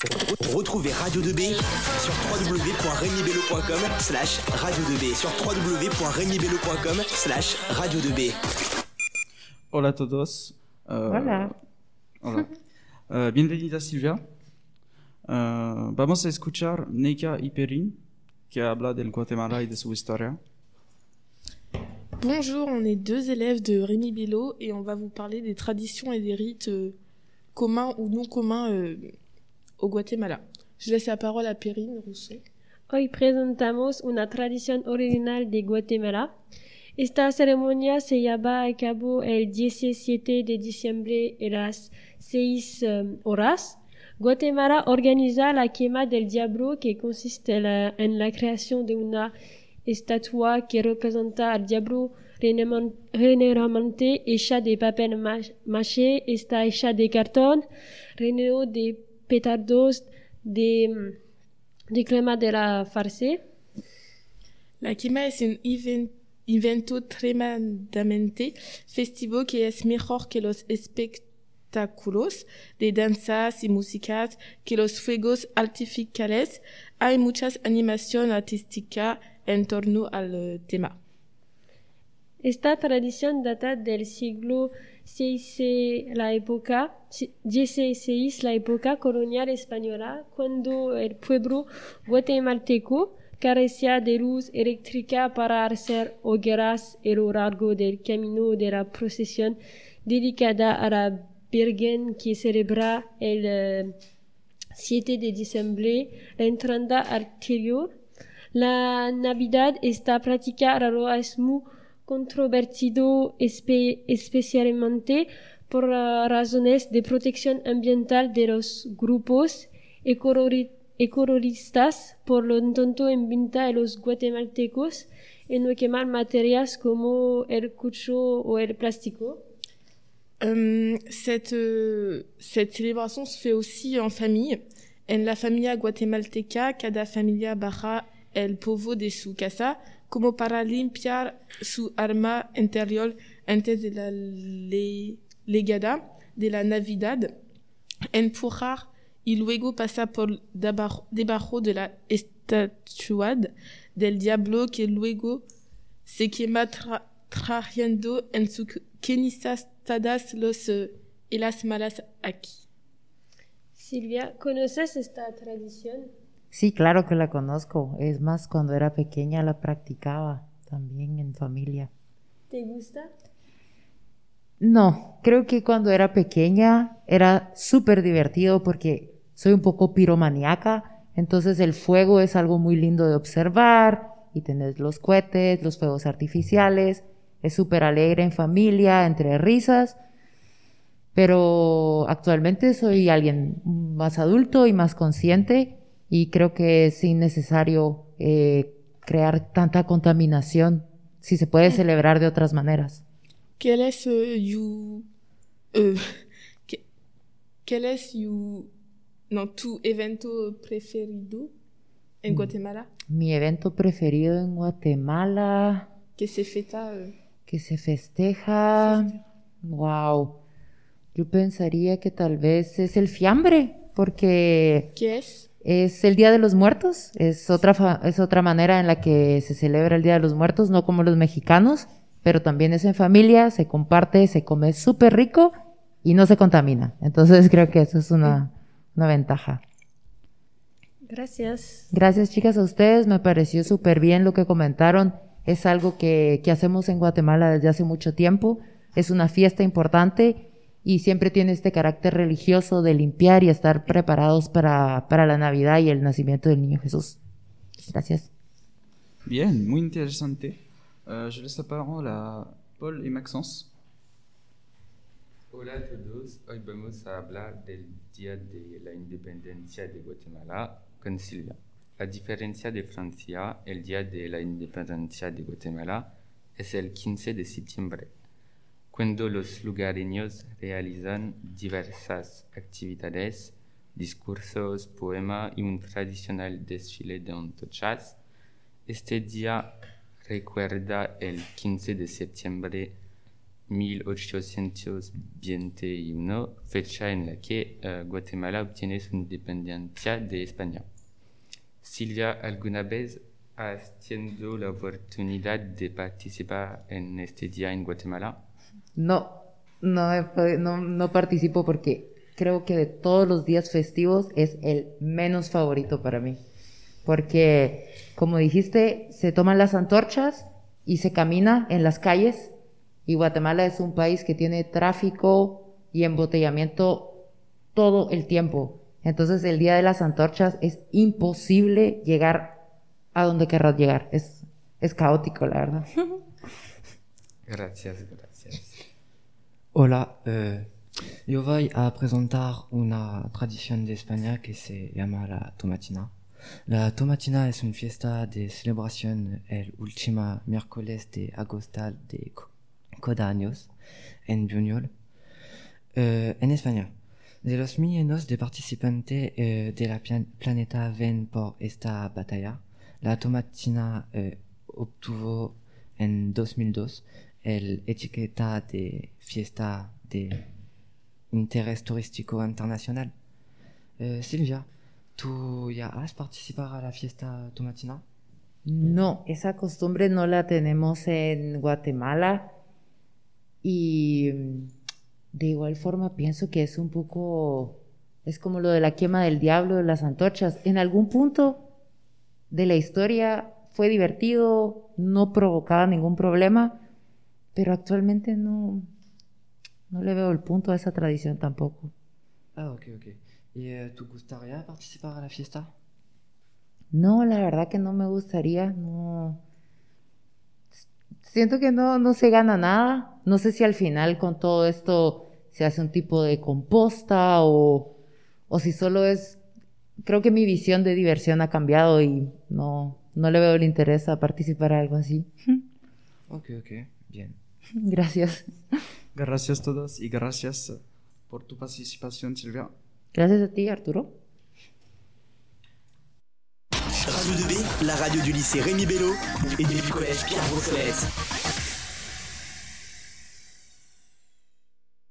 Retrouvez Radio 2B sur www.regnibello.com slash radio 2B sur www.regnibello.com slash radio 2B. Hola todos. Uh, Hola. hola. Uh, bienvenida Silvia. Uh, vamos a escuchar Neika y Perin, que habla del Guatemala y de su historia. Bonjour, on est deux élèves de Rémi Bello et on va vous parler des traditions et des rites euh, communs ou non communs euh, au Guatemala. Je laisse la parole à Perrine Rousseau. Hoy presentamos una tradición original de Guatemala. Esta ceremonia se lleva a cabo el 17 de diciembre a las 6 um, horas. Guatemala organiza la quema del diablo que consiste la- en la creación de una estatua que representa al diablo generalmente- hecha de papel ma- maché, está hecha de cartón, relleno de petardos, de, crema de la farce. La quema es un even- evento tremendamente festivo que es mejor que los espectáculos de danzas y músicas, que los fuegos artificiales. Hay mucha animación artística en torno al tema. Esta tradición data del siglo XVI, la época, XVI, la época colonial española, cuando el pueblo guatemalteco carecía de luz eléctrica para hacer hogueras a lo largo del camino de la procesión dedicada a la Virgen que celebra el eh, 7 de diciembre la entrada al. La Navidad, esta práctica raro es controvertido, espe- especialmente por razones de protección ambiental de los grupos ecologistas. Por lo tanto, invita a los guatemaltecos a no quemar materias como el cucho o el plástico. Euh, cette, euh, cette célébration se fait aussi en famille. En la familia guatemalteca, cada familia baja el povo de su casa como para limpiar su arma interior antes de la le- legada de la Navidad, empujar y luego pasa por debajo, debajo de la estatua del diablo que luego se quema tra- trayendo en su cenizas todas los eh, y las malas aquí. Silvia, ¿conoces esta tradición? Sí, claro que la conozco. Es más, cuando era pequeña la practicaba también en familia. ¿Te gusta? No, creo que cuando era pequeña era súper divertido porque soy un poco piromaníaca, entonces el fuego es algo muy lindo de observar y tenés los cohetes, los fuegos artificiales, es súper alegre en familia, entre risas, pero actualmente soy alguien más adulto y más consciente y creo que es innecesario eh, crear tanta contaminación si se puede celebrar de otras maneras. ¿Qué es eh, qué- quel es no, tu evento preferido en Mm. Guatemala Mi evento preferido en Guatemala que se feta eh, que se festeja. Wow. Yo pensaría que tal vez es el fiambre, porque ¿Qué es? Es el Día de los Muertos. Es otra, es otra manera en la que se celebra el Día de los Muertos, no como los mexicanos, pero también es en familia, se comparte, se come súper rico y no se contamina. Entonces creo que eso es una, una ventaja. Gracias. Gracias chicas a ustedes, me pareció súper bien lo que comentaron. Es algo que, que hacemos en Guatemala desde hace mucho tiempo. Es una fiesta importante y siempre tiene este carácter religioso de limpiar y estar preparados para, para la Navidad y el nacimiento del niño Jesús. Gracias. Bien, muy interesante. Euh, je laisse la parole à Paul et Maxence. Hola a todos, hoy vamos a hablar del Día de la Independencia de Guatemala con Silvia. La diferencia de Francia, el Día de la Independencia de Guatemala es el 15 de septiembre, cuando los lugareños realizan diversas actividades, discursos, poemas y un tradicional desfile de antorchas. Este día recuerda el 15 de septiembre 1821, fecha en la que eh, Guatemala obtiene su independencia de España. Silvia, ¿alguna vez has tenido la oportunidad de participar en este día en Guatemala? No, no, no, no participo porque creo que de todos los días festivos es el menos favorito para mí. Porque, como dijiste, se toman las antorchas y se camina en las calles. Y Guatemala es un país que tiene tráfico y embotellamiento todo el tiempo. Entonces, el día de las antorchas es imposible llegar a donde querrás llegar. Es, es caótico, la verdad. Gracias, gracias. Hola, eh, yo voy a presentar una tradición de España que se llama la tomatina. La tomatina es una fiesta de celebración el último miércoles de agosto de cada en Buñol, eh, en España. De los millones de participantes eh, de la plan- planeta ven por esta batalla, la tomatina eh, obtuvo en 2002 el etiqueta de fiesta de interés turístico internacional. Eh, Silvia, ¿tú ya has participado a la fiesta tomatina? No, esa costumbre no la tenemos en Guatemala y mm, de igual forma pienso que es un poco, es como lo de la quema del diablo de las antorchas. En algún punto de la historia fue divertido, no provocaba ningún problema, pero actualmente no, no le veo el punto a esa tradición tampoco. Ah, ok, ok. ¿Y eh, tú gustaría participar a la fiesta? No, la verdad que no me gustaría, no. Siento que no, no se gana nada. No sé si al final con todo esto se hace un tipo de composta o, o si solo es. Creo que mi visión de diversión ha cambiado y no, no le veo el interés a participar a algo así. Ok, ok, bien. Gracias. Gracias a todos y gracias por tu participación, Silvia. Gracias a ti, Arturo. Radio 2B, la radio du lycée Rémi Bello et du collège Pierre Brossolette.